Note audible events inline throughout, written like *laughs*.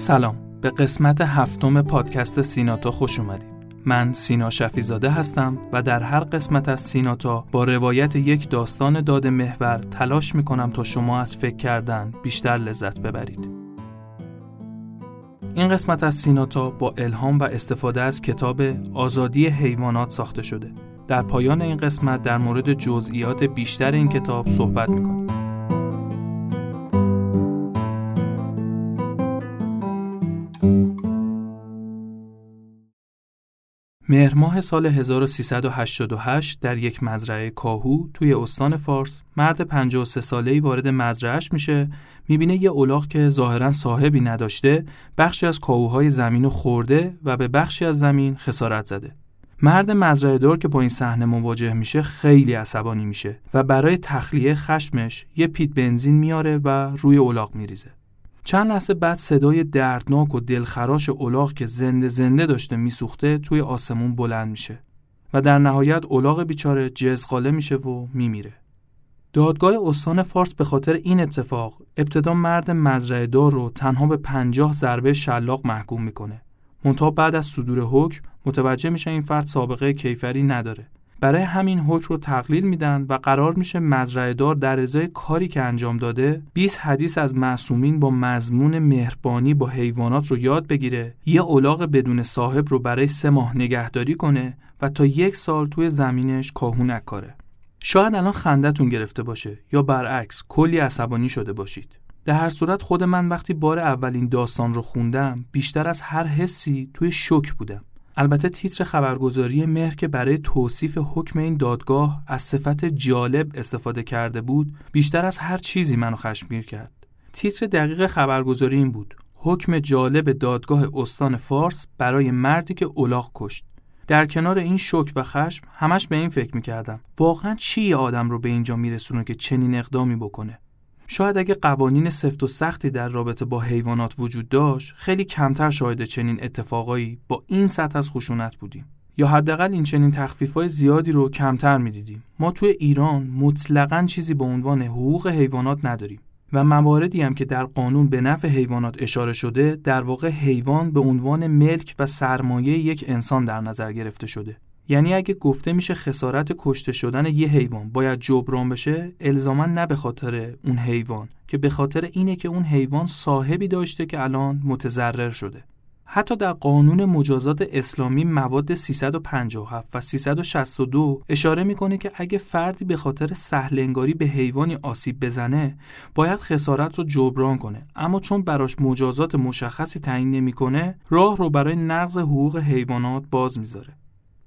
سلام. به قسمت هفتم پادکست سیناتا خوش اومدید. من سینا شفیزاده هستم و در هر قسمت از سیناتا با روایت یک داستان داد محور تلاش می‌کنم تا شما از فکر کردن بیشتر لذت ببرید. این قسمت از سیناتا با الهام و استفاده از کتاب آزادی حیوانات ساخته شده. در پایان این قسمت در مورد جزئیات بیشتر این کتاب صحبت می‌کنیم. مهر ماه سال 1388 در یک مزرعه کاهو توی استان فارس مرد 53 ساله‌ای وارد مزرعهش میشه می‌بینه یه الاغ که ظاهرا صاحبی نداشته بخشی از کاهوهای زمین خورده و به بخشی از زمین خسارت زده. مرد مزرعه دار که با این صحنه مواجه میشه خیلی عصبانی میشه و برای تخلیه خشمش یه پیت بنزین میاره و روی الاغ میریزه. چند لحظه بعد صدای دردناک و دلخراش الاغ که زنده زنده داشته میسوخته توی آسمون بلند میشه و در نهایت الاغ بیچاره جزغاله میشه و میمیره. دادگاه استان فارس به خاطر این اتفاق ابتدا مرد مزرعه دار رو تنها به پنجاه ضربه شلاق محکوم می‌کنه. منتها بعد از صدور حکم متوجه میشه این فرد سابقه کیفری نداره برای همین حکم رو تقلیل میدن و قرار میشه مزرعه دار در ازای کاری که انجام داده 20 حدیث از معصومین با مضمون مهربانی با حیوانات رو یاد بگیره. یه الاغ بدون صاحب رو برای سه ماه نگهداری کنه و تا یک سال توی زمینش کاهو نکاره شاید الان خندتون گرفته باشه یا برعکس کلی عصبانی شده باشید. در هر صورت خود من وقتی بار اولین داستان رو خوندم بیشتر از هر حسی توی شک بودم. البته تیتر خبرگزاری مهر که برای توصیف حکم این دادگاه از صفت جالب استفاده کرده بود بیشتر از هر چیزی منو خشمگیر کرد. تیتر دقیق خبرگزاری این بود. حکم جالب دادگاه استان فارس برای مردی که اولاغ کشت. در کنار این شک و خشم همش به این فکر می‌کردم. واقعا چی آدم رو به اینجا میرسونه که چنین اقدامی بکنه؟ شاید اگه قوانین سفت و سختی در رابطه با حیوانات وجود داشت خیلی کمتر شاهد چنین اتفاقایی با این سطح از خشونت بودیم. یا حداقل این چنین تخفیف‌های زیادی رو کمتر می‌دیدیم. ما توی ایران مطلقا چیزی به عنوان حقوق حیوانات نداریم و مواردی هم که در قانون به نفع حیوانات اشاره شده در واقع حیوان به عنوان ملک و سرمایه یک انسان در نظر گرفته شده. یعنی اگه گفته میشه خسارت کشته شدن یه حیوان باید جبران بشه الزاما نه به خاطر اون حیوان که به خاطر اینه که اون حیوان صاحبی داشته که الان متضرر شده. حتی در قانون مجازات اسلامی مواد 357 و 362 اشاره می‌کنه که اگه فردی به خاطر سهلنگاری به حیوانی آسیب بزنه باید خسارت رو جبران کنه. اما چون براش مجازات مشخصی تعیین نمی‌کنه راه رو برای نقض حقوق حیوانات باز می‌ذاره.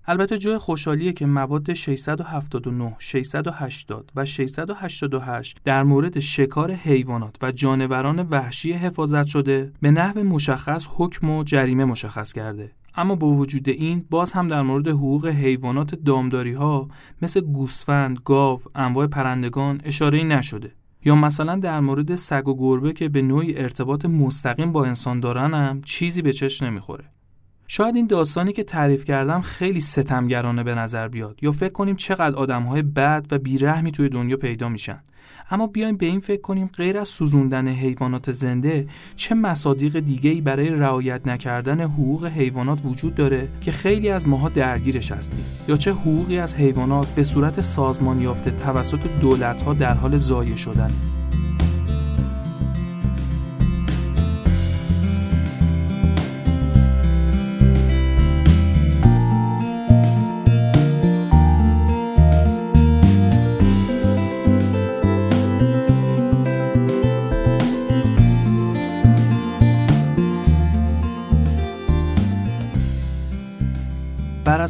البته جای خوشحالیه که مواد 679, 680 و 688 در مورد شکار حیوانات و جانوران وحشی حفاظت شده به نحو مشخص حکم و جریمه مشخص کرده. اما با وجود این باز هم در مورد حقوق حیوانات دامداری ها مثل گوسفند، گاو، انواع پرندگان اشاره نشده. یا مثلا در مورد سگ و گربه که به نوعی ارتباط مستقیم با انسان دارن هم چیزی به چشم نمی‌خوره. شاید این داستانی که تعریف کردم خیلی ستمگرانه به نظر بیاد یا فکر کنیم چقدر آدمهای بد و بیرحمی توی دنیا پیدا میشن. اما بیایم به این فکر کنیم غیر از سوزوندن حیوانات زنده چه مصادیق دیگه‌ای برای رعایت نکردن حقوق حیوانات وجود داره که خیلی از ماها درگیرش هستیم؟ یا چه حقوقی از حیوانات به صورت سازمان یافته توسط دولت‌ها در حال ضایع شدن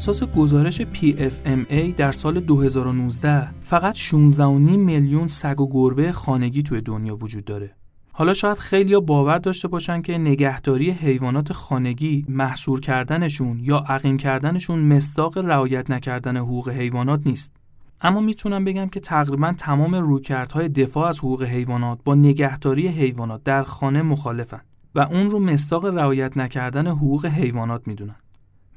اساس گزارش PFMA در سال 2019 فقط 16.5 میلیون سگ و گربه خانگی توی دنیا وجود داره. حالا شاید خیلی باور داشته باشن که نگهداری حیوانات خانگی محصور کردنشون یا عقیم کردنشون مستاق رعایت نکردن حقوق حیوانات نیست. اما می‌تونم بگم که تقریبا تمام رویکردهای دفاع از حقوق حیوانات با نگهداری حیوانات در خانه مخالفن و اون رو مستاق رعایت نکردن حقوق حیوانات می‌دونن.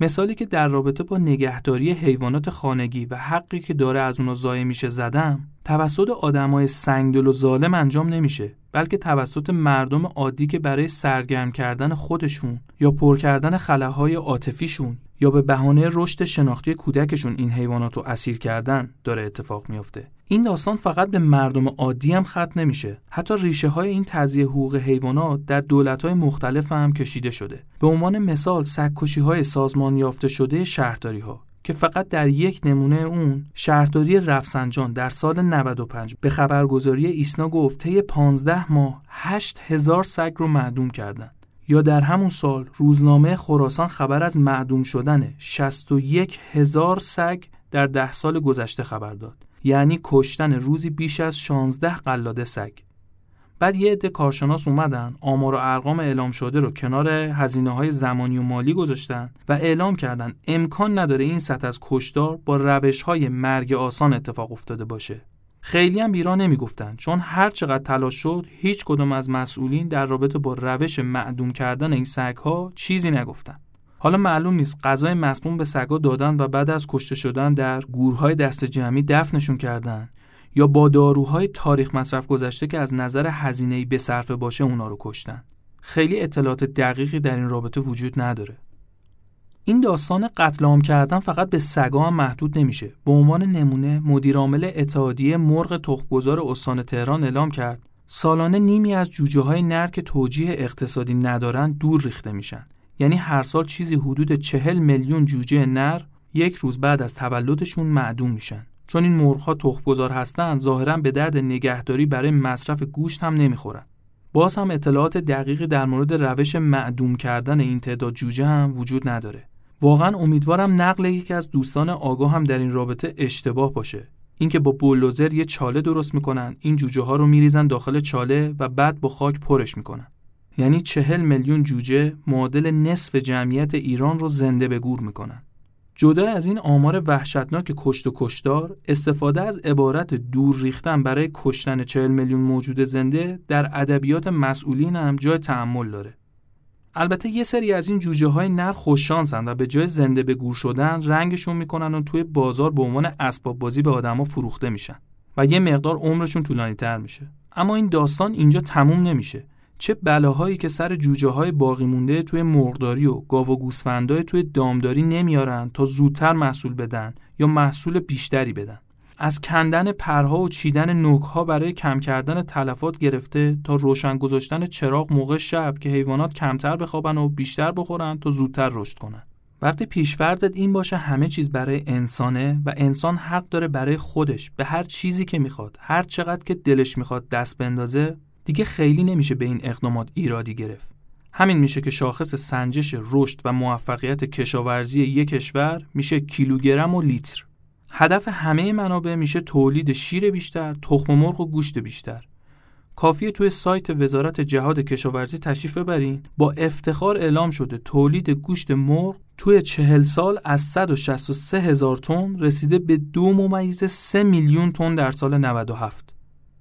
مثالی که در رابطه با نگهداری حیوانات خانگی و حقی که داره از اونا ضایع میشه زدم توسط آدمای سنگدل و ظالم انجام نمیشه بلکه توسط مردم عادی که برای سرگرم کردن خودشون یا پر کردن خلاهای عاطفیشون یا به بهانه رشد شناختی کودکشون این حیوانات رو اسیر کردن داره اتفاق میافته. این داستان فقط به مردم عادی هم ختم نمیشه. حتی ریشه های این تضیه حقوق حیوانات در دولت های مختلف هم کشیده شده. به عنوان مثال سگکشی های سازمان یافته شده شهرداری ها که فقط در یک نمونه اون شهرداری رفسنجان در سال 95 به خبرگزاری ایسنا گفت طی 15 ماه 8000 سگ رو معدوم کردند یا در همون سال روزنامه خراسان خبر از معدوم شدن 61 هزار سگ در ده سال گذشته خبر داد. یعنی کشتن روزی بیش از 16 قلاده سگ. بعد یه عده کارشناس اومدن آمار و ارقام اعلام شده رو کنار هزینه های زمانی و مالی گذاشتن و اعلام کردن امکان نداره این سطح از کشدار با روش های مرگ آسان اتفاق افتاده باشه. خیلی هم بیرا نمی‌گفتن چون هر چقدر تلاش شد هیچ کدوم از مسئولین در رابطه با روش معدوم کردن این سگ ها چیزی نگفتن. حالا معلوم نیست غذای مسموم به سگا دادن و بعد از کشته شدن در گورهای دست جمعی دفنشون کردن یا با داروهای تاریخ مصرف گذشته که از نظر هزینه‌ای به صرفه باشه اونا رو کشتن. خیلی اطلاعات دقیقی در این رابطه وجود نداره. این داستان قتل عام کردن فقط به سگا هم محدود نمیشه. به عنوان نمونه مدیرعامل اتحادیه مرغ تخمگذار استان تهران اعلام کرد سالانه نیمی از جوجه های نر که توجیه اقتصادی ندارن دور ریخته میشن. یعنی هر سال چیزی حدود چهل میلیون جوجه نر یک روز بعد از تولدشون معدوم میشن. چون این مرغ تخمگذار هستند ظاهرا به درد نگهداری برای مصرف گوشت هم نمی‌خورن. باز هم اطلاعات دقیقی در مورد روش معدوم کردن این تعداد جوجه هم وجود نداره. واقعا امیدوارم نقل یکی از دوستان آگاه هم در این رابطه اشتباه باشه. اینکه با بولوزر یه چاله درست می‌کنن این جوجه ها رو میریزن داخل چاله و بعد با خاک پرش می‌کنن. یعنی چهل میلیون جوجه معادل نصف جمعیت ایران رو زنده به گور می‌کنن. جدا از این آمار وحشتناک کشت و کشتار استفاده از عبارت دور ریختن برای کشتن چهل میلیون موجود زنده در ادبیات مسئولین هم جای تحمل داره. البته یه سری از این جوجه های نر خوششانسن و به جای زنده به گور شدن رنگشون می‌کنن و توی بازار به عنوان اسباب بازی به آدما فروخته میشن و یه مقدار عمرشون طولانی تر میشه. اما این داستان اینجا تموم نمیشه. چه بلاهایی که سر جوجه های باقی مونده توی مرغداری و گاو و گوسفندای توی دامداری نمیارن تا زودتر محصول بدن یا محصول بیشتری بدن. از کندن پرها و چیدن نوکها برای کم کردن تلفات گرفته تا روشن گذاشتن چراغ موقع شب که حیوانات کمتر بخوابن و بیشتر بخورن تا زودتر رشد کنن. وقتی پیشفرزت این باشه همه چیز برای انسانه و انسان حق داره برای خودش به هر چیزی که می‌خواد هر چقدر که دلش می‌خواد دست بندازه دیگه خیلی نمیشه به این اقدامات ایرادی گرفت. همین میشه که شاخص سنجش رشد و موفقیت کشاورزی یک کشور میشه کیلوگرم و لیتر. هدف همه منابع میشه تولید شیر بیشتر، تخم مرغ و گوشت بیشتر. کافیه توی سایت وزارت جهاد کشاورزی تشریف ببرین. با افتخار اعلام شده تولید گوشت مرغ توی چهل سال از 163 هزار تن رسیده به دو ممیز 3 میلیون تن در سال 97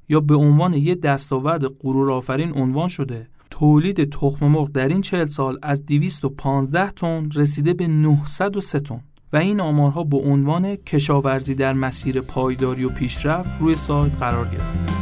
یا به عنوان یه دستاورد غرور آفرین عنوان شده تولید تخم مرغ در این چهل سال از 215 تن رسیده به 903 تن. و این آمارها به عنوان کشاورزی در مسیر پایداری و پیشرفت روی سایت قرار گرفته.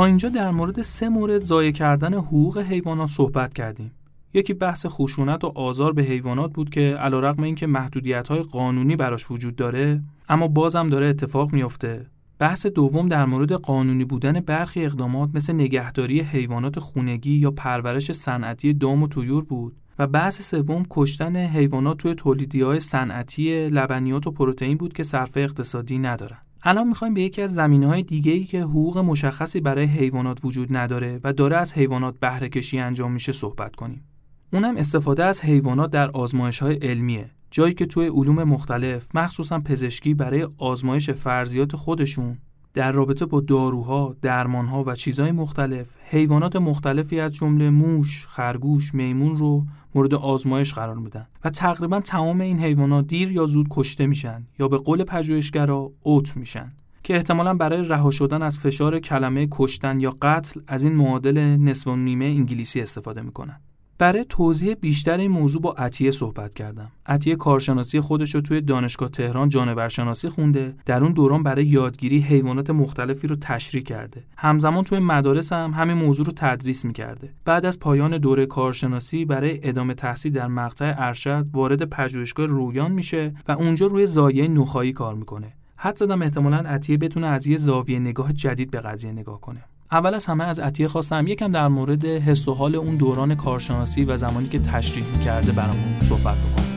تا اینجا در مورد سه مورد ضایع کردن حقوق حیوانات صحبت کردیم. یکی بحث خشونت و آزار به حیوانات بود که علیرغم اینکه محدودیت‌های قانونی براش وجود داره اما بازم داره اتفاق میافته. بحث دوم در مورد قانونی بودن برخی اقدامات مثل نگهداری حیوانات خونگی یا پرورش صنعتی دام و طیور بود و بحث سوم کشتن حیوانات توی تولیدی‌های صنعتی لبنیات و پروتئین بود که صرفه اقتصادی ندارن. الان می‌خوایم به یکی از زمینه های دیگه ای که حقوق مشخصی برای حیوانات وجود نداره و داره از حیوانات بهره کشی انجام میشه صحبت کنیم. اونم استفاده از حیوانات در آزمایش های علمیه. جایی که توی علوم مختلف مخصوصا پزشکی برای آزمایش فرضیات خودشون در رابطه با داروها، درمانها و چیزهای مختلف حیوانات مختلفی از جمله موش، خرگوش، میمون رو مورد آزمایش قرار میدن و تقریبا تمام این حیوانات دیر یا زود کشته میشن یا به قول پژوهشگرا اوت میشن که احتمالا برای رها شدن از فشار کلمه کشتن یا قتل از این معادل نصف و نیمه انگلیسی استفاده می‌کنن. برای توضیح بیشتر این موضوع با عطیه صحبت کردم. عطیه کارشناسی خودش رو توی دانشگاه تهران جانورشناسی خونده. در اون دوران برای یادگیری حیوانات مختلفی رو تشریح کرده. همزمان توی مدارس هم همین موضوع رو تدریس می‌کرده. بعد از پایان دوره کارشناسی برای ادامه تحصیل در مقطع ارشد وارد پژوهشگاه رویان میشه و اونجا روی زایه نخایی کار می‌کنه. حد زدم احتمالا عطیه بتونه از یه زاویه نگاه جدید به قضیه نگاه کنه. اول از همه از عطیه خواستم یکم در مورد حس و حال اون دوران کارشناسی و زمانی که تشریح کرده برامون صحبت بکنم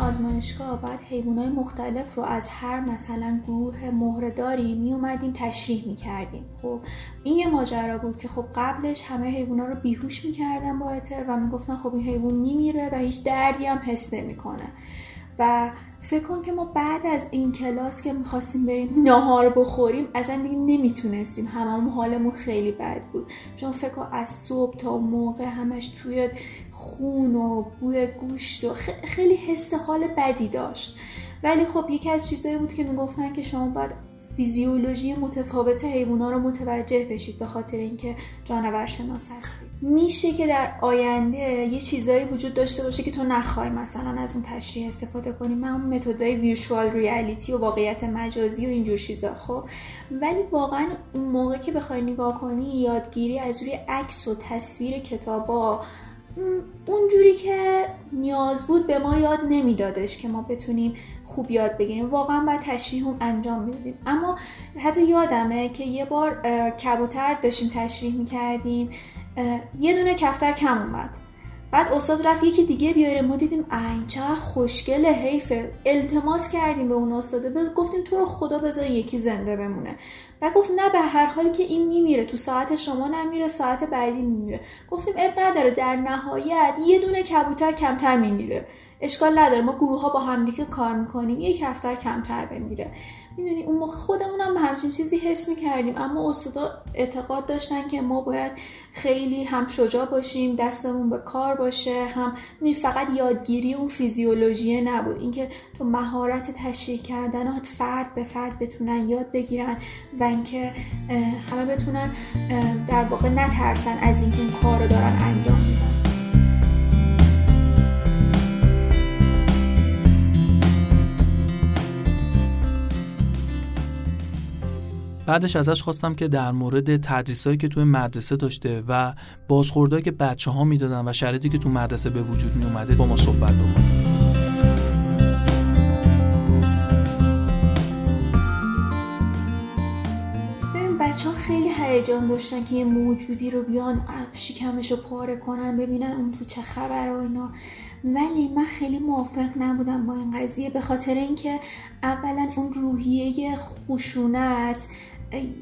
آزمایشگاه بعد حیوانات مختلف رو از هر مثلا گروه مهرهداری می اومدیم تشریح می کردیم خب این یه ماجرا بود که خب قبلش همه حیوانات رو بیهوش می‌کردن با اتر و می‌گفتن خب این حیوان میمیره و هیچ دردی هم حس نمی‌کنه. و فکر کن که ما بعد از این کلاس که می‌خواستیم بریم ناهار بخوریم اصلا دیگه نمی‌تونستیم. هممون حالمون خیلی بد بود. چون فکر کن از صبح تا موقع همش توی خون و بوی گوشت و خیلی حس حال بدی داشت. ولی خب یکی از چیزایی بود که می‌گفتن که شما باید فیزیولوژی متفاوت حیوونا رو متوجه بشید به خاطر اینکه جانور شناس هستید. میشه که در آینده یه چیزایی وجود داشته باشه که تو نخوای مثلا از اون تشریح استفاده کنی. من اون متدای ویرچوال ریالیتی و واقعیت مجازی و اینجور چیزا خب. ولی واقعا اون موقع که بخوای نگاه کنی یادگیری از روی عکس و تصویر کتابا اونجوری که نیاز بود به ما یاد نمیدادش که ما بتونیم خوب یاد بگیریم. واقعا باید تشریح هم انجام می‌دادیم. اما حتی یادمه که یه بار کبوتر داشتیم تشریح می‌کردیم. یه دونه کفتر کم اومد. بعد استاد رفت یکی دیگه بیاره. ما دیدیم این چقدر خوشگله حیفه. التماس کردیم به اون استاده گفتیم تو رو خدا بذار یکی زنده بمونه. و گفت نه به هر حالی که این میمیره. تو ساعت شما نمیره ساعت بعدی میمیره. گفتیم اب نداره. در نهایت یه دونه کبوتر کمتر میمیره. اشکال نداره. ما گروه ها با همدیگه کار می‌کنیم. یک هفته کمتر بمیره. می‌دونی اون موقع خودمون هم همچین چیزی حس می‌کردیم. اما استادا اعتقاد داشتن که ما باید خیلی هم شجاع باشیم دستمون به کار باشه هم فقط یادگیری اون فیزیولوژی نبود. اینکه تو مهارت تشریح کردن فرد به فرد بتونن یاد بگیرن و اینکه همه بتونن در واقع نترسن از اینکه اون کار رو دارن انجام میدن. بعدش ازش خواستم که در مورد تدریسایی که توی مدرسه داشته و بازخوردهایی که بچه ها می‌دادن و شرایطی که تو مدرسه به وجود می اومده با ما صحبت بکنیم بچه خیلی هیجان داشتن که یه موجودی رو بیان شکمش رو پاره کنن ببینن اون تو چه خبر و اینا. ولی من خیلی موافق نبودم با این قضیه به خاطر اینکه اولا اون روحیه خشونت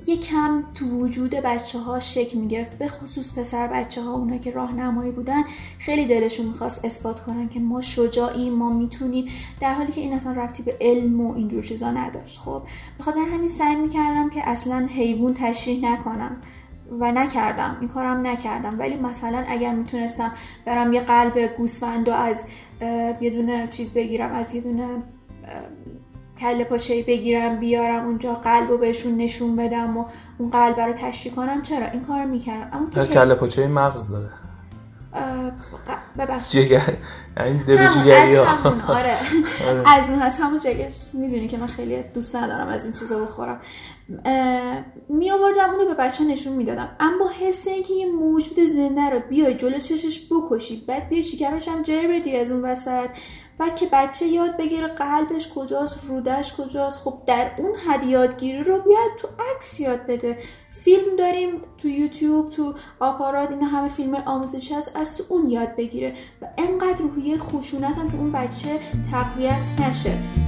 یکم تو وجود بچه ها شکل می‌گرفت به خصوص پسر بچه ها اونا که راهنمایی بودن خیلی دلشون می‌خواست اثبات کنن که ما شجاعیم ما می‌تونیم. در حالی که این اصلا ربطی به علم و اینجور چیزا نداشت. خب به خاطر همین سعی می‌کردم که اصلا حیوان تشریح نکنم و نکردم. این کارم نکردم. ولی مثلا اگر می‌تونستم برم یه قلب گوسفند و از یه دونه چیز بگیرم از یه دونه کله پاچه بگیرم بیارم اونجا قلب رو بهشون نشون بدم و اون قلب رو تشریح کنم. چرا؟ این کار می‌کردم. اما کله پاچه مغز داره. ببخشید. جگر یعنی دل جگری ها آره. *laughs* آره. از اون هست همون جگر. می‌دونی که من خیلی دوست ندارم از این چیزا بخورم. می آوردم اونو به بچه نشون می‌دادم. اما حس اینکه یه موجود زنده رو بیای جلو چشش بکشی بعد بیای شکمش هم جر بدی از اون وسط. بعد که بچه یاد بگیره قلبش کجاست رودش کجاست خب در اون حد یادگیری رو بیاد تو عکس یاد بده. فیلم داریم تو یوتیوب تو آپارات اینا همه فیلم آموزشی هست از تو اون یاد بگیره و انقدر روحیه خشونت هم تو اون بچه تقویت نشه.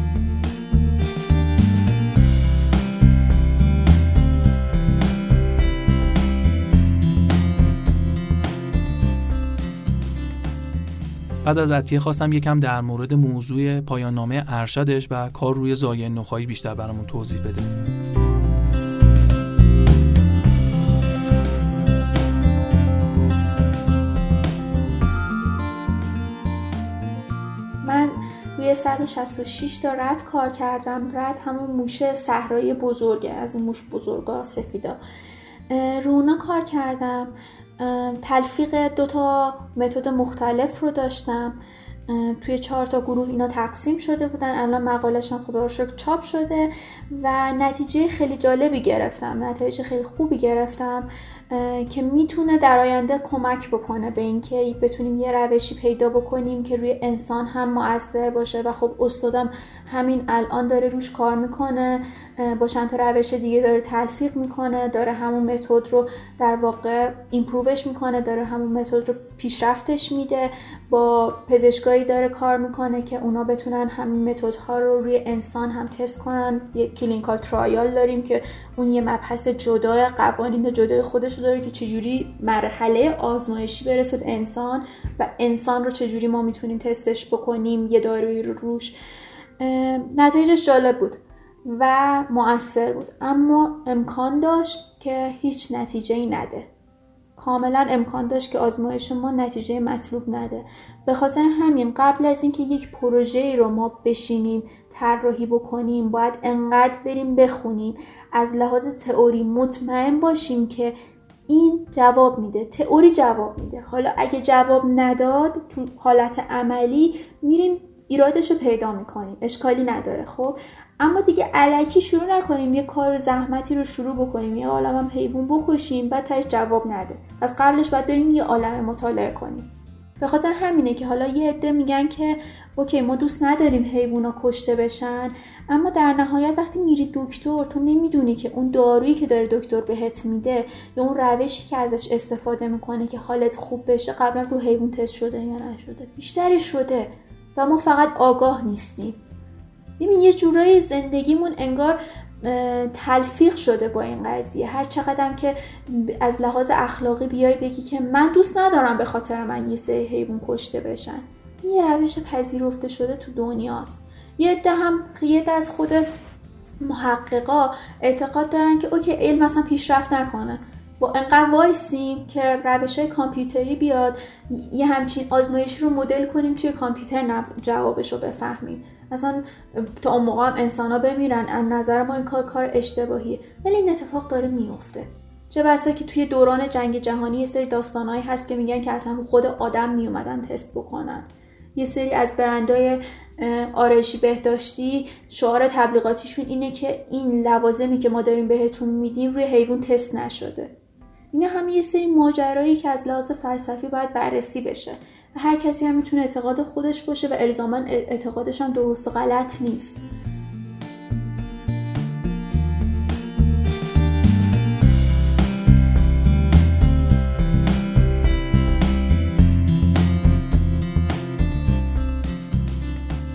بعد از عطیه خواستم یکم در مورد موضوع پایان نامه ارشدش و کار روی زایه نخایی بیشتر برامون توضیح بده. من روی 166 تا رد کار کردم. رد همون موشه صحرایی بزرگه از این موش بزرگا سفیدا. رونا کار کردم. تلفیق دو تا متد مختلف رو داشتم. توی چهار تا گروه اینا تقسیم شده بودن. الان مقالش هم خدا رو چاپ شده و نتیجه خیلی جالبی گرفتم. نتیجه خیلی خوبی گرفتم که می‌تونه در آینده کمک بکنه به اینکه بتونیم یه روشی پیدا بکنیم که روی انسان هم مؤثر باشه. و خب استادم همین الان داره روش کار می‌کنه با چند تا روش دیگه داره تلفیق می‌کنه داره همون متد رو در واقع improve ش می‌کنه داره همون متد رو پیشرفتش میده با پزشکایی داره کار می‌کنه که اونا بتونن همین متد ها رو روی انسان هم تست کنن. یه clinical trial داریم که اون یه مبحث جدای قوانین جدای خودش رو داره که چجوری مرحله آزمایشی برسه انسان و انسان رو چجوری ما می‌تونیم تستش بکنیم یه دارویی رو روش نتایجش جالب بود و مؤثر بود. اما امکان داشت که هیچ نتیجه ای نده. کاملا امکان داشت که آزمایش ما نتیجه مطلوب نده. به خاطر همین قبل از اینکه یک پروژه رو ما بشینیم طراحی بکنیم باید انقدر بریم بخونیم از لحاظ تئوری مطمئن باشیم که این جواب میده. تئوری جواب میده. حالا اگه جواب نداد تو حالت عملی میریم ایرادش رو پیدا می‌کنیم اشکالی نداره خب؟ اما دیگه علکی شروع نکنیم یه کار زحمتی رو شروع بکنیم یه عالم هم حیوان بکشیم بعد تاش جواب نده. از قبلش باید بریم یه عالم مطالعه کنیم. به خاطر همینه که حالا یه عده میگن که اوکی ما دوست نداریم حیوونا کشته بشن اما در نهایت وقتی میری دکتر تو نمی‌دونی که اون دارویی که داره دکتر بهت میده یا اون روشی که ازش استفاده می‌کنه که حالت خوب بشه قبلا رو حیوان تست شده یا نشده. بیشترش شده. و ما فقط آگاه نیستیم. ببین یه جورایی زندگیمون انگار تلفیق شده با این قضیه. هر چقدرم که از لحاظ اخلاقی بیای بگی که من دوست ندارم به خاطر من یه سری حیوان کشته بشن. این یه روش پذیرفته شده تو دنیاست. یه عده هم یه از خود محققا اعتقاد دارن که okay علم مثلا پیشرفت نکنه. با انقدر وایسیم که روش های کامپیوتری بیاد یه همچین آزمایش رو مدل کنیم توی کامپیوتر جوابش رو بفهمیم. اصلا تا اون موقع هم انسان ها بمیرن از نظر ما این کار کار اشتباهیه. ولی این اتفاق داره میفته. چه بسا که توی دوران جنگ جهانی یه سری داستانهایی هست که میگن که اصلا خود آدم میومدن تست بکنن. یه سری از برندهای آرایشی بهداشتی شعار تبلیغاتیشون اینه که این لوازمی که ما داریم بهتون میدیم روی حیوان تست نشده. اینا هم یه سری ماجرایی که از لحاظ فلسفی باید بررسی بشه. هر کسی هم می‌تونه اعتقاد خودش باشه و الزاما اعتقادش هم درست و غلط نیست.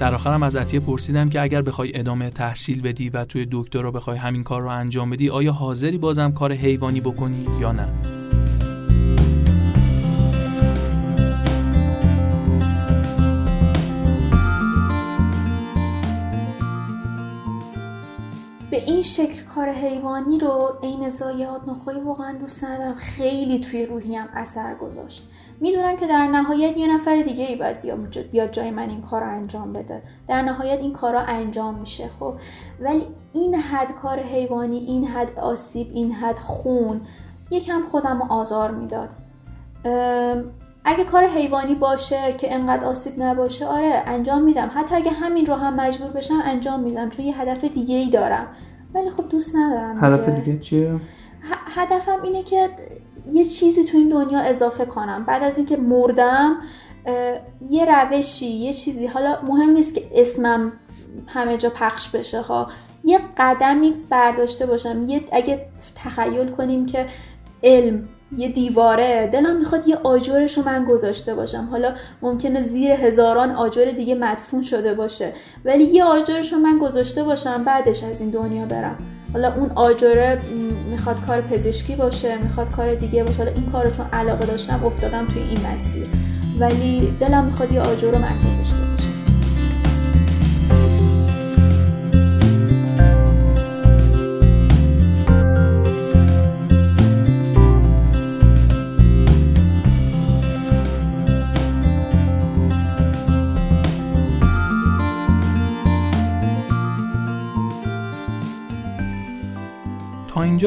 در آخرم از عطیه پرسیدم که اگر بخوای ادامه تحصیل بدی و توی دکترا بخوای همین کار رو انجام بدی آیا حاضری بازم کار حیوانی بکنی یا نه؟ به این شکل کار حیوانی رو عین زایات نخواهی واقعا دوست ندارم. خیلی توی روحیم اثر گذاشت. می‌دونم که در نهایت یه نفر دیگه ای باید بیاد جای من این کار رو انجام بده. در نهایت این کارا انجام میشه خب. ولی این حد کار حیوانی این حد آسیب این حد خون یکم خودم رو آزار می‌داد. اگه کار حیوانی باشه که انقدر آسیب نباشه آره انجام میدم. حتی اگه همین رو هم مجبور بشم انجام میدم. چون یه هدف دیگه ای دارم. ولی خب دوست ندارم هدف دیگه. چیه؟ هدفم اینه که یه چیزی تو این دنیا اضافه کنم. بعد از اینکه مردم یه روشی یه چیزی حالا مهم نیست که اسمم همه جا پخش بشه ها یه قدمی برداشته باشم. یه اگه تخیل کنیم که علم یه دیواره دلم می‌خواد یه آجرش رو من گذاشته باشم. حالا ممکنه زیر هزاران آجر دیگه مدفون شده باشه. ولی یه آجرش رو من گذاشته باشم بعدش از این دنیا برم. حالا اون آجره می‌خواد کار پزشکی باشه می‌خواد کار دیگه باشه. حالا این کار چون علاقه داشتم افتادم توی این مسیر. ولی دلم می‌خواد یه آجر رو من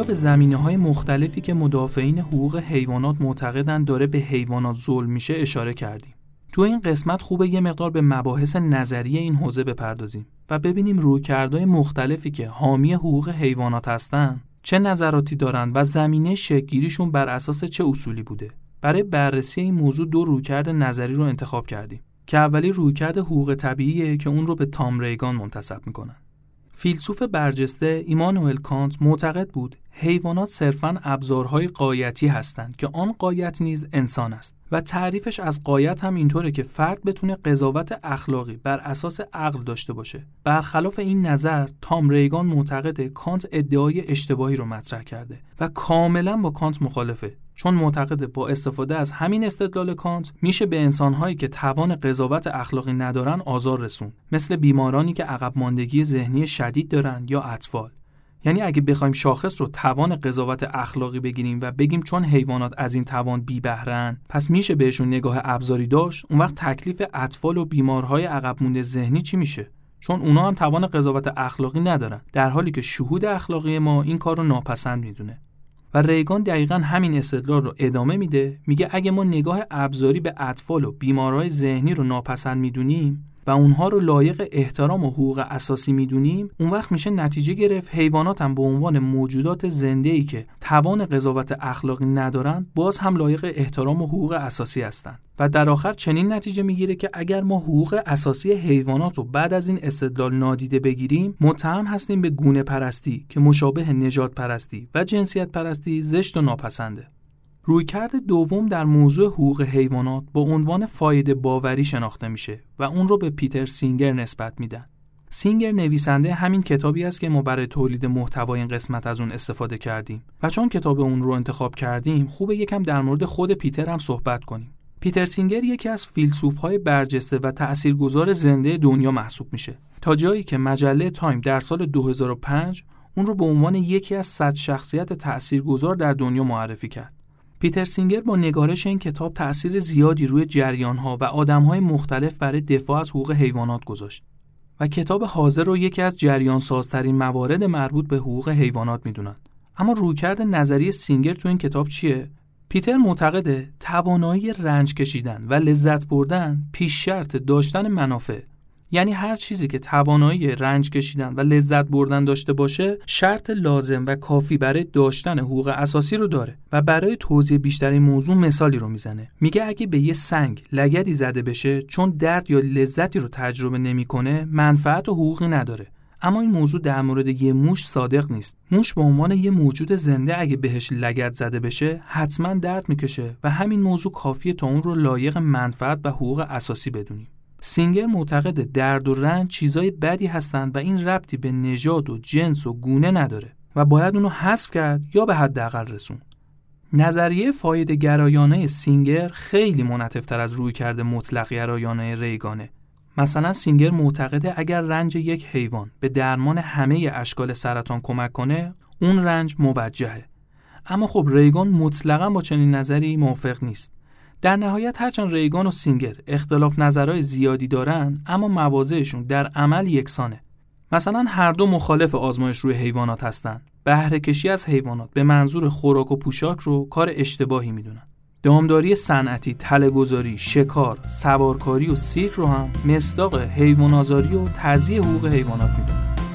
به زمینه های مختلفی که مدافعین حقوق حیوانات معتقدن داره به حیوانات ظلم میشه اشاره کردیم. تو این قسمت خوبه یه مقدار به مباحث نظری این حوزه بپردازیم و ببینیم رویکردهای مختلفی که حامی حقوق حیوانات هستن چه نظراتی دارند و زمینه شکلگیریشون بر اساس چه اصولی بوده. برای بررسی این موضوع دو رویکرد نظری رو انتخاب کردیم که اولی رویکرد حقوق طبیعیه که اون رو به تام ریگان منتسب می‌کنن. فیلسوف برجسته ایمانوئل کانت معتقد بود حیوانات صرفاً ابزارهای غایتی هستند که آن غایت نیز انسان است. و تعریفش از غایت هم اینطوره که فرد بتونه قضاوت اخلاقی بر اساس عقل داشته باشه. برخلاف این نظر تام ریگان معتقد کانت ادعای اشتباهی رو مطرح کرده و کاملا با کانت مخالفه. چون معتقد با استفاده از همین استدلال کانت میشه به انسانهایی که توان قضاوت اخلاقی ندارن آزار رسوند مثل بیمارانی که عقب ماندگی ذهنی شدید دارن یا اطفال. یعنی اگه بخوایم شاخص رو توان قضاوت اخلاقی بگیریم و بگیم چون حیوانات از این توان بی بهرن پس میشه بهشون نگاه ابزاری داشت اون وقت تکلیف اطفال و بیمارهای عقب مونده ذهنی چی میشه؟ چون اونا هم توان قضاوت اخلاقی ندارن در حالی که شهود اخلاقی ما این کار رو ناپسند می‌دونه. و ریگان دقیقا همین استدلال رو ادامه میده میگه اگه ما نگاه ابزاری به اطفال و بیمارهای ذهنی رو ناپسند می‌دونیم و اونها رو لایق احترام و حقوق اساسی می‌دونیم اون وقت میشه نتیجه گرفت حیوانات هم به عنوان موجودات زنده ای که توان قضاوت اخلاقی ندارن باز هم لایق احترام و حقوق اساسی هستند و در آخر چنین نتیجه می‌گیره که اگر ما حقوق اساسی حیوانات رو بعد از این استدلال نادیده بگیریم متهم هستیم به گونه پرستی که مشابه نجات پرستی و جنسیت پرستی زشت و ناپسنده. رویکرد دوم در موضوع حقوق حیوانات با عنوان فایده باوری شناخته میشه و اون رو به پیتر سینگر نسبت میدن. سینگر نویسنده همین کتابی است که ما برای تولید محتوای این قسمت از اون استفاده کردیم و چون کتاب اون رو انتخاب کردیم خوبه یکم در مورد خود پیتر هم صحبت کنیم. پیتر سینگر یکی از فیلسوف‌های برجسته و تأثیرگذار زنده دنیا محسوب میشه. تا جایی که مجله تایم در سال 2005 اون رو به عنوان یکی از 100 شخصیت تأثیرگذار در دنیا معرفی کرد. پیتر سینگر با نگارش این کتاب تأثیر زیادی روی جریانها و آدمهای مختلف برای دفاع از حقوق حیوانات گذاشت و کتاب حاضر رو یکی از جریان سازترین موارد مربوط به حقوق حیوانات می‌دونند. اما رویکرد نظری سینگر تو این کتاب چیه؟ پیتر معتقده توانایی رنج کشیدن و لذت بردن پیش شرط داشتن منافع یعنی هر چیزی که توانایی رنج کشیدن و لذت بردن داشته باشه شرط لازم و کافی برای داشتن حقوق اساسی رو داره و برای توضیح بیشتر این موضوع مثالی رو می‌زنه. میگه اگه به یه سنگ لگدی زده بشه چون درد یا لذتی رو تجربه نمی‌کنه منفعت و حقوقی نداره. اما این موضوع در مورد یه موش صادق نیست. موش به عنوان یه موجود زنده اگه بهش لگد زده بشه حتما درد می‌کشه و همین موضوع کافیه تا اون رو لایق منفعت و حقوق اساسی بدونیم. سینگر معتقد درد و رنج چیزای بدی هستند و این ربطی به نژاد و جنس و گونه نداره و باید اونو حذف کرد یا به حداقل رسوند. نظریه فایده گرایانه سینگر خیلی منعطف‌تر از رویکرد مطلق گرایانه ریگانه. مثلا سینگر معتقده اگر رنج یک حیوان به درمان همه اشکال سرطان کمک کنه اون رنج موجهه. اما خب ریگان مطلقا با چنین نظری موافق نیست. در نهایت هرچند ریگان و سینگر اختلاف نظرهای زیادی دارن اما موازهشون در عمل یکسانه. مثلا هر دو مخالف آزمایش روی حیوانات هستند بهره کشی از حیوانات به منظور خوراک و پوشاک رو کار اشتباهی می‌دونن. دامداری صنعتی، تلهگذاری، شکار، سوارکاری و سیرک رو هم مصداق حیوان و تضییع حقوق حیوانات می‌دونن.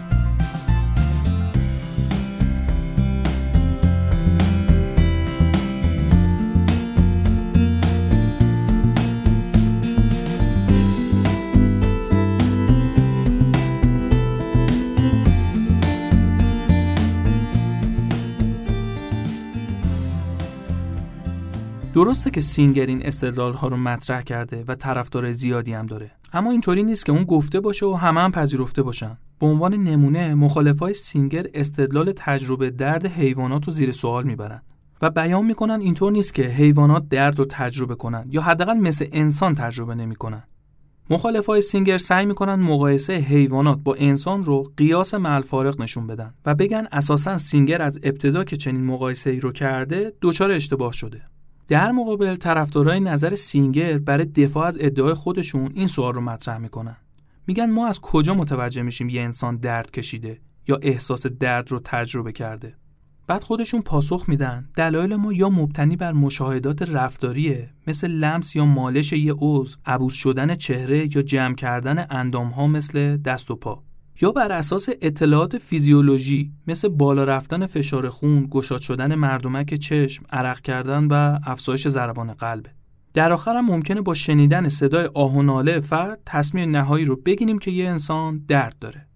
درسته که سینگر این استدلال ها رو مطرح کرده و طرفدار زیادی هم داره اما اینطوری نیست که اون گفته باشه و همه هم پذیرفته باشن به عنوان نمونه مخالفای سینگر استدلال تجربه درد حیوانات رو زیر سوال می‌برن و بیان می‌کنن اینطور نیست که حیوانات درد رو تجربه کنن یا حداقل مثل انسان تجربه نمی‌کنن. مخالفای سینگر سعی می‌کنن مقایسه حیوانات با انسان رو قیاس مع نشون بدن و بگن اساسا سینگر از ابتدا که چنین مقایسه ای رو کرده دچار اشتباه شده. در مقابل طرفدارای نظر سینگر برای دفاع از ادعای خودشون این سوال رو مطرح می‌کنن. میگن ما از کجا متوجه میشیم یه انسان درد کشیده یا احساس درد رو تجربه کرده. بعد خودشون پاسخ میدن دلایل ما یا مبتنی بر مشاهدات رفتاریه مثل لمس یا مالش یه عضو عبوس شدن چهره یا جمع کردن اندام ها مثل دست و پا یا بر اساس اطلاعات فیزیولوژی مثل بالا رفتن فشار خون، گشاد شدن مردمک چشم، عرق کردن و افزایش ضربان قلب. در آخر هم ممکنه با شنیدن صدای آه و ناله فرد تصمیم نهایی رو بگیریم که یه انسان درد داره.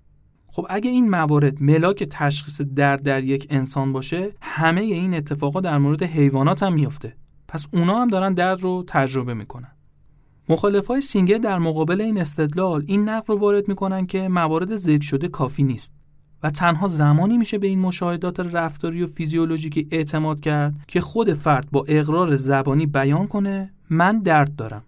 خب اگه این موارد ملاک تشخیص درد در یک انسان باشه همه این اتفاقات در مورد حیوانات هم میفته پس اونا هم دارن درد رو تجربه می‌کنن های سینگر در مقابل این استدلال این نقل رو وارد می‌کنن که موارد ذکر شده کافی نیست و تنها زمانی میشه به این مشاهدات رفتاری و فیزیولوژیکی اعتماد کرد که خود فرد با اقرار زبانی بیان کنه من درد دارم.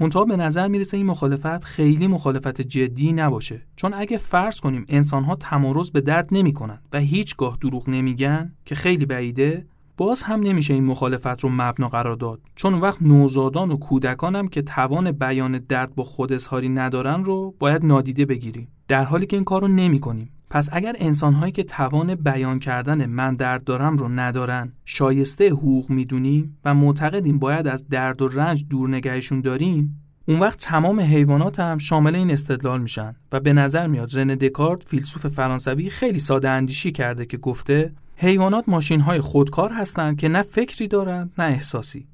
منتها به نظر می‌رسه این مخالفت خیلی مخالفت جدی نباشه. چون اگه فرض کنیم انسانها تمارز به درد نمی‌کنن و هیچگاه دروغ نمیگن که خیلی بعیده باز هم نمیشه این مخالفت رو مبنا قرار داد. چون وقت نوزادان و کودکان هم که توان بیان درد با خود اظهاری ندارن رو باید نادیده بگیریم. در حالی که این کار رو نمی کنیم پس اگر انسانهایی که توان بیان کردن من درد دارم رو ندارن شایسته حقوق می‌دونیم و معتقدیم باید از درد و رنج دور نگهشون داریم اون وقت تمام حیوانات هم شامل این استدلال میشن. و به نظر میاد رن دکارت فیلسوف فرانسوی خیلی ساده اندیشی کرده که گفته حیوانات ماشین های خودکار هستند که نه فکری دارند نه احساسی.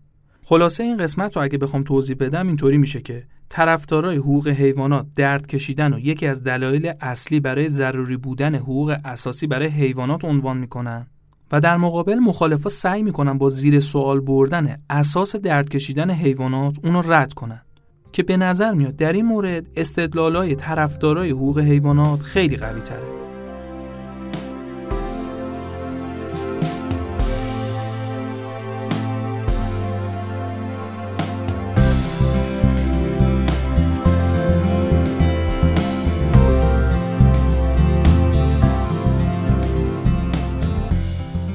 خلاصه این قسمت رو اگه بخوام توضیح بدم اینطوری میشه که طرفدارای حقوق حیوانات درد کشیدن و یکی از دلایل اصلی برای ضروری بودن حقوق اساسی برای حیوانات عنوان می‌کنن و در مقابل مخالفا سعی می‌کنن با زیر سوال بردن اساس درد کشیدن حیوانات اونو رد کنن. که به نظر میاد در این مورد استدلالای طرفدارای حقوق حیوانات خیلی قوی تره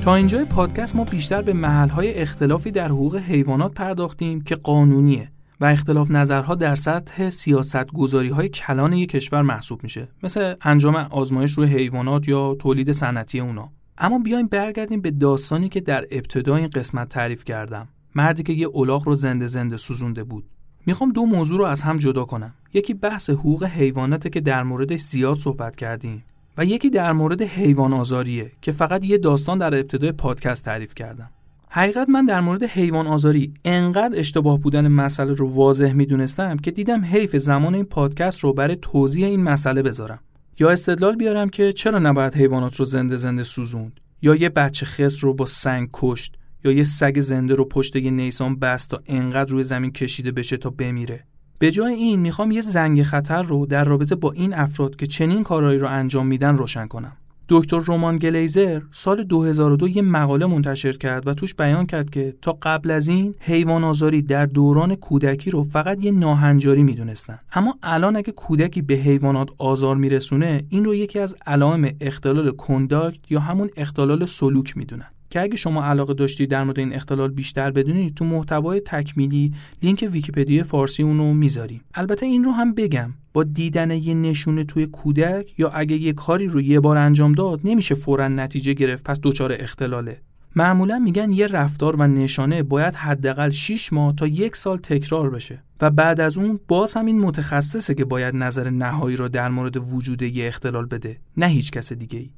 تا اینجای پادکست ما بیشتر به محلهای اختلافی در حقوق حیوانات پرداختیم که قانونیه و اختلاف نظرها در سطح سیاست گذاری های کلان یک کشور محسوب میشه مثل انجام آزمایش روی حیوانات یا تولید صنعتی اونا. اما بیایم برگردیم به داستانی که در ابتدای این قسمت تعریف کردم. مردی که یه الاغ رو زنده زنده سوزونده بود. می‌خوام دو موضوع رو از هم جدا کنم. یکی بحث حقوق حیواناته که در موردش زیاد صحبت کردیم. و یکی در مورد حیوان آزاریه که فقط یه داستان در ابتدای پادکست تعریف کردم. حقیقت من در مورد حیوان آزاری انقدر اشتباه بودن مسئله رو واضح می‌دونستم که دیدم حیف زمان این پادکست رو برای توضیح این مسئله بذارم. یا استدلال بیارم که چرا نباید حیوانات رو زنده زنده سوزوند؟ یا یه بچه خس رو با سنگ کشت؟ یا یه سگ زنده رو پشت یه نیسان بست تا انقدر روی زمین کشیده بشه تا بمیره؟ به جای این می‌خوام یه زنگ خطر رو در رابطه با این افراد که چنین کارهایی رو انجام میدن روشن کنم. دکتر رومان گلیزر سال 2002 یه مقاله منتشر کرد و توش بیان کرد که تا قبل از این حیوان آزاری در دوران کودکی رو فقط یه ناهنجاری می‌دونستن اما الان اگه کودکی به حیوانات آزار میرسونه این رو یکی از علائم اختلال conduct یا همون اختلال سلوک می‌دونن که اگه شما علاقه داشتید در مورد این اختلال بیشتر بدونید تو محتوای تکمیلی لینک ویکیپدیا فارسی اونو می‌ذاریم البته این رو هم بگم با دیدن یه نشونه توی کودک یا اگه یه کاری رو یه بار انجام داد نمیشه فورا نتیجه گرفت پس دچار اختلاله معمولا میگن یه رفتار و نشانه باید حداقل 6 ماه تا یک سال تکرار بشه و بعد از اون باز هم این متخصصه که باید نظر نهایی رو در مورد وجود یه اختلال بده نه هیچ کس دیگه ای.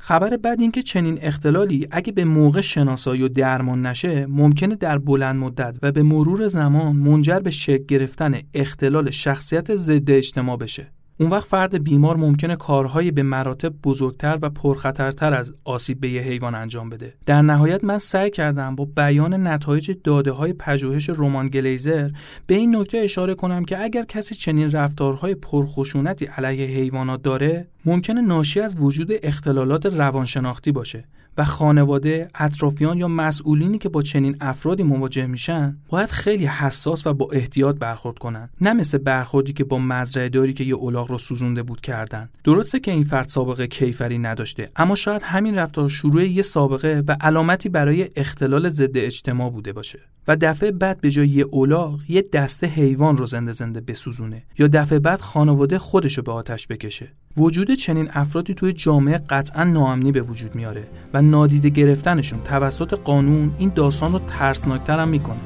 خبر بعد این که چنین اختلالی اگه به موقع شناسایی و درمان نشه ممکنه در بلند مدت و به مرور زمان منجر به شکل گرفتن اختلال شخصیت ضد اجتماع بشه. اون وقت فرد بیمار ممکنه کارهایی به مراتب بزرگتر و پرخطرتر از آسیب به یه حیوان انجام بده. در نهایت من سعی کردم با بیان نتایج داده های پژوهش رومان گلیزر به این نکته اشاره کنم که اگر کسی چنین رفتارهای پرخشونتی علیه حیوانات داره ممکنه ناشی از وجود اختلالات روانشناختی باشه و خانواده، اطرافیان یا مسئولینی که با چنین افرادی مواجه میشن باید خیلی حساس و با احتیاط برخورد کنن. نه مثل برخوردی که با مزرعه داری که یه الاغ رو سوزونده بود کردن. درسته که این فرد سابقه کیفری نداشته اما شاید همین رفتار شروع یه سابقه و علامتی برای اختلال ضد اجتماع بوده باشه. و دفعه بعد به جای یه الاغ یه دسته حیوان رو زنده زنده بسوزونه. یا دفعه بعد خانواده خودش رو به آتش بکشه. وجود چنین افرادی توی جامعه قطعا ناامنی به وجود میاره و نادیده گرفتنشون توسط قانون این داستان رو ترسناکتر هم می‌کنه.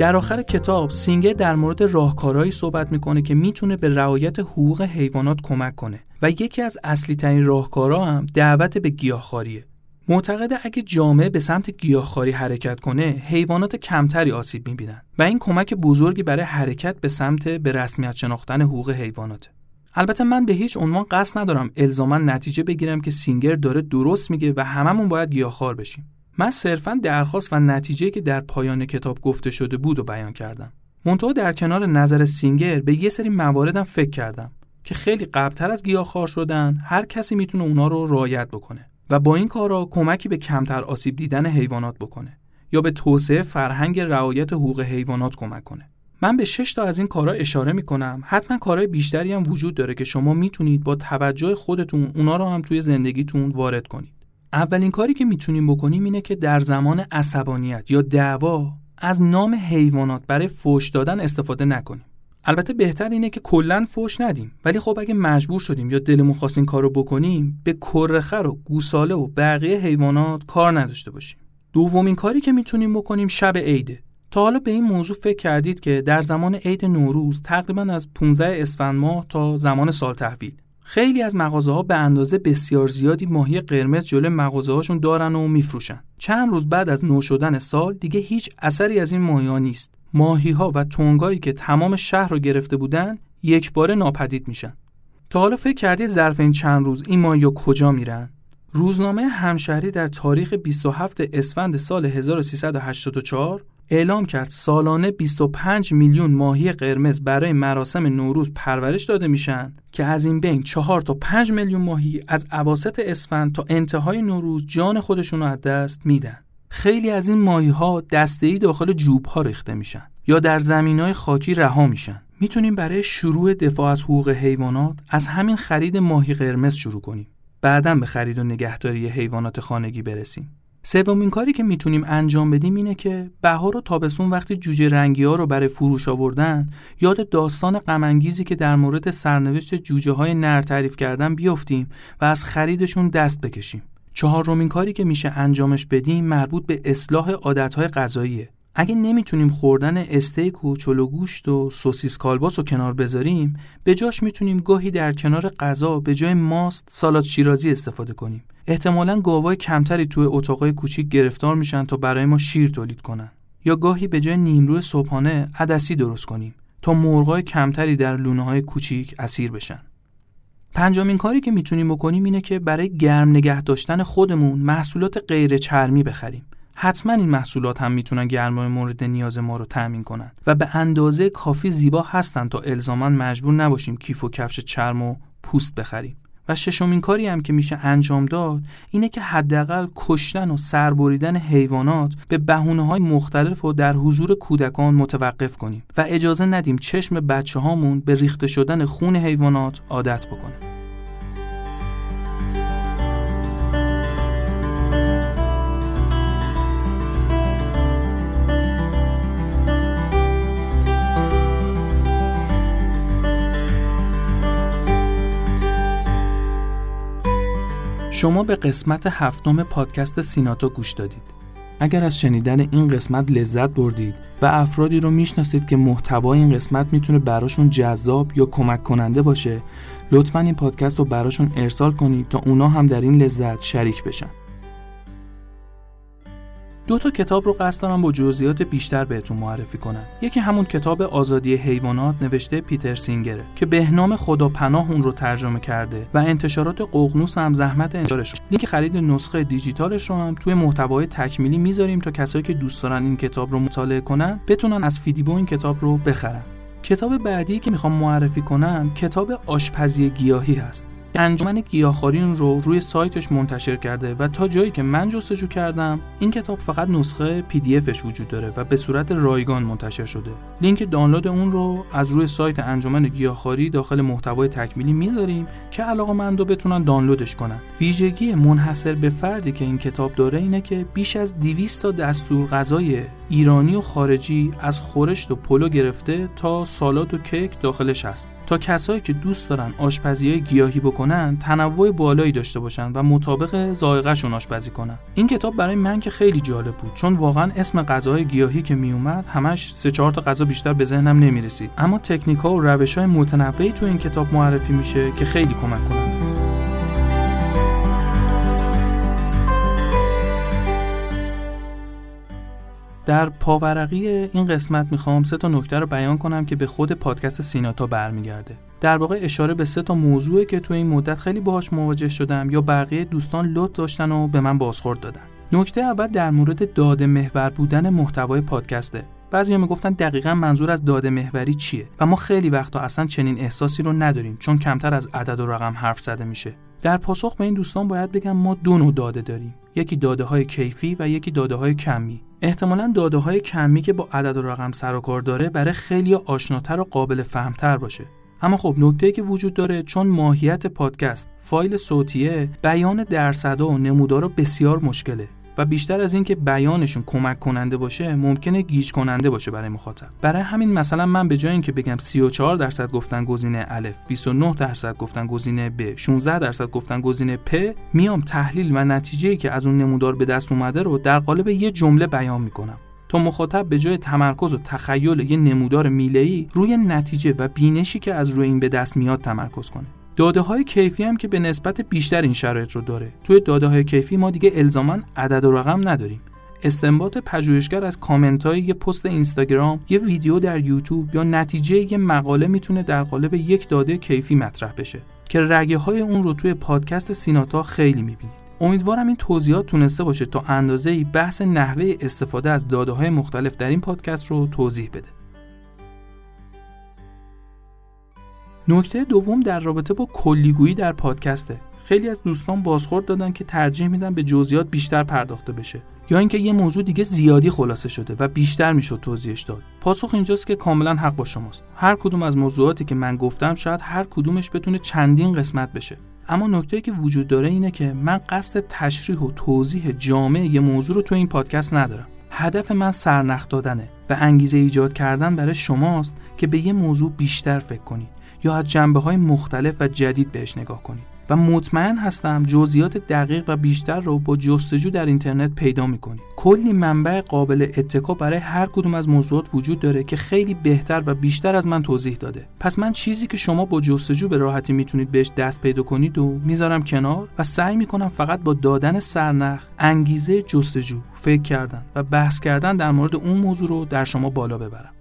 در آخر کتاب سینگر در مورد راهکارهایی صحبت می‌کنه که می‌تونه به رعایت حقوق حیوانات کمک کنه و یکی از اصلی ترین راهکارها هم دعوت به گیاهخواریه. معتقده اگه جامعه به سمت گیاهخواری حرکت کنه حیوانات کمتری آسیب می‌بینن و این کمک بزرگی برای حرکت به سمت به رسمیت شناختن حقوق حیوانات. البته من به هیچ عنوان قصد ندارم الزاما نتیجه بگیرم که سینگر داره درست میگه و هممون باید گیاهخوار بشیم. من صرفا درخواست و نتیجه که در پایان کتاب گفته شده بود و بیان کردم. منتها در کنار نظر سینگر به یه سری مواردم فکر کردم که خیلی قبلتر از گیاهخوار شدن هر کسی می‌تونه اونا رو رعایت بکنه و با این کارا کمکی به کمتر آسیب دیدن حیوانات بکنه یا به توسعه فرهنگ رعایت حقوق حیوانات کمک کنه. من به شش تا از این کارا اشاره می‌کنم حتما کارهای بیشتری هم وجود داره که شما می‌تونید با توجه خودتون اونا رو هم توی زندگیتون وارد کنید اولین کاری که می‌تونیم بکنیم اینه که در زمان عصبانیت یا دعوا از نام حیوانات برای فوش دادن استفاده نکنیم. البته بهتر اینه که کلا فوش ندیم ولی خب اگه مجبور شدیم یا دلمون خواست این کارو بکنیم به کرخر و گوساله و بقیه حیوانات کار نداشته باشیم. دومین کاری که می‌تونیم بکنیم شب عیده. تا حالا به این موضوع فکر کردید که در زمان عید نوروز تقریبا از 15 اسفند ماه تا زمان سال تحویل. خیلی از مغازه ها به اندازه بسیار زیادی ماهی قرمز جلو مغازه هاشون دارن و میفروشن. چند روز بعد از نو شدن سال دیگه هیچ اثری از این ماهی ها نیست. ماهی ها و تونگایی که تمام شهر رو گرفته بودن یک بار ناپدید میشن. تا حالا فکر کردید ظرف این چند روز این ماهی کجا میرن؟ روزنامه همشهری در تاریخ 27 اسفند سال 1384 اعلام کرد سالانه 25 میلیون ماهی قرمز برای مراسم نوروز پرورش داده میشن که از این بین 4 تا 5 میلیون ماهی از اواسط اسفند تا انتهای نوروز جان خودشون رو از دست میدن. خیلی از این ماهی ها دسته داخل جوب ها ریخته میشن یا در زمین های خاکی رها میشن. می‌تونیم برای شروع دفاع از حقوق حیوانات از همین خرید ماهی قرمز شروع کنیم. بعدا به خرید و نگهداری حیوانات خانگی برسیم. سومین کاری که می‌تونیم انجام بدیم اینه که بهار و تابستون وقتی جوجه رنگی ها رو برای فروش آوردن یاد داستان غمانگیزی که در مورد سرنوشت جوجه های نر تعریف کردن بیفتیم و از خریدشون دست بکشیم. چهارمین کاری که میشه انجامش بدیم مربوط به اصلاح عادتهای غذاییه. اگه نمی‌تونیم خوردن استیک و چلو گوشت و سوسیس کالباس رو کنار بذاریم به جاش می‌تونیم گاهی در کنار غذا به جای ماست سالاد شیرازی استفاده کنیم. احتمالا گاوای کمتری توی اتاقای کوچیک گرفتار میشن تا برای ما شیر تولید کنن. یا گاهی به جای نیمرو صبحانه عدسی درست کنیم تا مرغای کمتری در لونه های کوچیک اسیر بشن. پنجمین کاری که می‌تونیم بکنیم اینه که برای گرم نگه داشتن خودمون محصولات غیر چرمی بخریم. حتما این محصولات هم می‌تونن گرمای مورد نیاز ما رو تأمین کنند و به اندازه کافی زیبا هستن تا الزاما مجبور نباشیم کیف و کفش چرم و پوست بخریم و ششمین کاری هم که میشه انجام داد اینه که حداقل کشتن و سربریدن حیوانات به بهونه های مختلف و در حضور کودکان متوقف کنیم و اجازه ندیم چشم بچه هامون به ریخته شدن خون حیوانات عادت بکنه. شما به قسمت هفتم پادکست سیناتا گوش دادید. اگر از شنیدن این قسمت لذت بردید و افرادی رو می‌شناسید که محتوای این قسمت می‌تونه براشون جذاب یا کمک کننده باشه لطفا این پادکست رو براشون ارسال کنید تا اونا هم در این لذت شریک بشن. دو تا کتاب رو قصد دارم با جزئیات بیشتر بهتون معرفی کنم. یکی همون کتاب آزادی حیوانات نوشته پیتر سینگره که بهنام خداپناه اون رو ترجمه کرده و انتشارات ققنوس هم زحمت انتشارش لینک خرید نسخه دیجیتالش رو هم توی محتوای تکمیلی می‌ذاریم تا کسایی که دوست دارن این کتاب رو مطالعه کنن بتونن از فیدیبو این کتاب رو بخرن. کتاب بعدی که می‌خوام معرفی کنم کتاب آشپزی گیاهی هست. انجمن گیاهخواری رو روی سایتش منتشر کرده و تا جایی که من جستجو کردم این کتاب فقط نسخه پی دی افش وجود داره و به صورت رایگان منتشر شده. لینک دانلود اون رو از روی سایت انجمن گیاهخواری داخل محتوای تکمیلی می‌ذاریم که علاقه مندو بتونن دانلودش کنن. ویژگی منحصر به فردی که این کتاب داره اینه که بیش از 200 تا دستور غذای ایرانی و خارجی از خورشت و پلو گرفته تا سالاد و کیک داخلش هست. تا کسایی که دوست دارن آشپزی های گیاهی بکنن تنوع بالایی داشته باشن و مطابق ذائقه‌شون آشپزی کنن. این کتاب برای من که خیلی جالب بود چون واقعا اسم غذاهای گیاهی که میومد همش سه چهار تا غذا بیشتر به ذهنم نمی‌رسید. اما تکنیک ها و روش های متنوعی تو این کتاب معرفی میشه که خیلی کمک کننده در پاورقی این قسمت می‌خوام سه تا نکته رو بیان کنم که به خود پادکست سیناتا برمیگرده. در واقع اشاره به سه تا موضوعی که تو این مدت خیلی باهاش مواجه شدم یا بقیه دوستان لطف داشتن و به من بازخورد دادن. نکته اول در مورد داده محور بودن محتوای پادکسته. بعضی می‌گفتن دقیقا منظور از داده محوری چیه و ما خیلی وقتا اصلا چنین احساسی رو نداریم چون کمتر از عدد و رقم حرف زده میشه. در پاسخ به این دوستان باید بگم ما دو نوع داده داریم. یکی داده های کیفی و یکی داده های کمی. احتمالا داده های کمی که با عدد و رقم سر و کار داره برای خیلی آشناتر و قابل فهمتر باشه. اما خب نکته که وجود داره چون ماهیت پادکست فایل صوتیه بیان درصدها و نمودارا بسیار مشکله. و بیشتر از اینکه بیانشون کمک کننده باشه ممکنه گیج کننده باشه برای مخاطب. برای همین مثلا من به جای اینکه بگم 34 درصد گفتن گزینه الف 29 درصد گفتن گزینه ب 16 درصد گفتن گزینه پ میام تحلیل و نتیجه که از اون نمودار به دست اومده رو در قالب یه جمله بیان می‌کنم. تا مخاطب به جای تمرکز و تخیل یه نمودار میله‌ای روی نتیجه و بینشی که از روی این به دست میاد تمرکز کنه. داده های کیفی هم که به نسبت بیشتر این شرایط رو داره توی داده های کیفی ما دیگه الزاما عدد و رقم نداریم استنباط پژوهشگر از کامنت های یه پست اینستاگرام، یه ویدیو در یوتیوب یا نتیجه یه مقاله می‌تونه در قالب یک داده کیفی مطرح بشه که رگه های اون رو توی پادکست سیناتا خیلی می‌بینید. امیدوارم این توضیحات تونسته باشه تا اندازه بحث نحوه استفاده از داده های مختلف در این پادکست رو توضیح بده. نکته دوم در رابطه با کلیگویی در پادکسته. خیلی از دوستان بازخورد دادن که ترجیح میدن به جزئیات بیشتر پرداخته بشه یا اینکه یه موضوع دیگه زیادی خلاصه شده و بیشتر می‌شد توضیحش داد. پاسخ اینجاست که کاملا حق با شماست. هر کدوم از موضوعاتی که من گفتم شاید هر کدومش بتونه چندین قسمت بشه. اما نکته که وجود داره اینه که من قصد تشریح و توضیح جامع یه موضوع رو تو این پادکست ندارم. هدف من سرنخ دادنه و انگیزه ایجاد کردن برای شماست که به یه موضوع بیشتر فکر کنید. یا از جنبه های مختلف و جدید بهش نگاه کنید. و مطمئن هستم جزئیات دقیق و بیشتر رو با جستجو در اینترنت پیدا می‌کنید. کلی منبع قابل اتکا برای هر کدوم از موضوعات وجود داره که خیلی بهتر و بیشتر از من توضیح داده. پس من چیزی که شما با جستجو به راحتی می‌تونید بهش دست پیدا کنید و می‌ذارم کنار و سعی می‌کنم فقط با دادن سرنخ انگیزه جستجو فکر کردن و بحث کردن در مورد اون موضوع رو در شما بالا ببرم.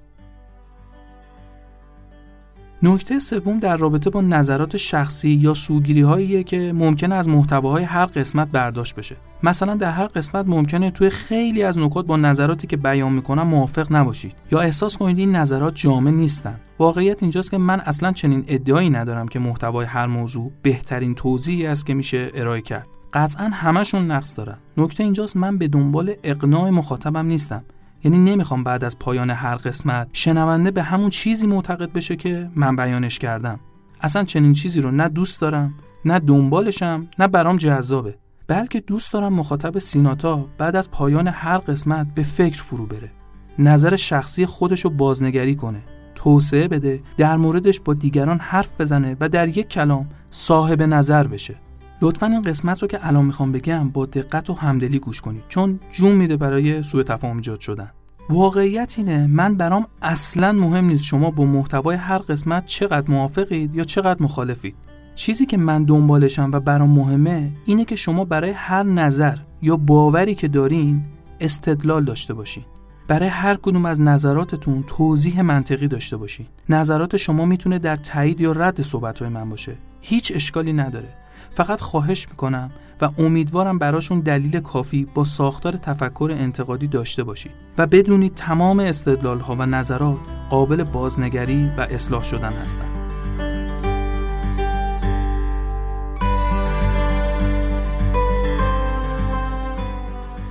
نکته سوم در رابطه با نظرات شخصی یا سوگیری هاییه که ممکنه از محتواهای هر قسمت برداشت بشه. مثلا در هر قسمت ممکنه توی خیلی از نکات با نظراتی که بیان می‌کنم موافق نباشید یا احساس کنید این نظرات جامع نیستن. واقعیت اینجاست که من اصلا چنین ادعایی ندارم که محتوای هر موضوع بهترین توضیحی است که میشه ارائه کرد. قطعا همشون نقص دارن. نکته اینجاست من به دنبال اقناع مخاطبم نیستم. یعنی نمی‌خوام بعد از پایان هر قسمت شنونده به همون چیزی معتقد بشه که من بیانش کردم. اصلا چنین چیزی رو نه دوست دارم نه دنبالشم نه برام جذابه. بلکه دوست دارم مخاطب سیناتا بعد از پایان هر قسمت به فکر فرو بره. نظر شخصی خودش رو بازنگری کنه. توسعه بده در موردش با دیگران حرف بزنه و در یک کلام صاحب نظر بشه. لطفا این قسمت رو که الان می‌خوام بگم با دقت و همدلی گوش کنید چون جون میده برای سوء تفاهم ایجاد شدن. واقعیت اینه من برام اصلا مهم نیست شما با محتوای هر قسمت چقدر موافقید یا چقدر مخالفید. چیزی که من دنبالشم و برام مهمه اینه که شما برای هر نظر یا باوری که دارین استدلال داشته باشین. برای هر کدوم از نظراتتون توضیح منطقی داشته باشین. نظرات شما می‌تونه در تایید یا رد صحبتهای من باشه. هیچ اشکالی نداره. فقط خواهش می‌کنم و امیدوارم براشون دلیل کافی با ساختار تفکر انتقادی داشته باشید و بدونید تمام استدلال ها و نظرات قابل بازنگری و اصلاح شدن هستند.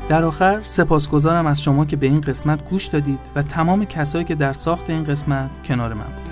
در آخر سپاسگزارم از شما که به این قسمت گوش دادید و تمام کسایی که در ساخت این قسمت کنار من بودید.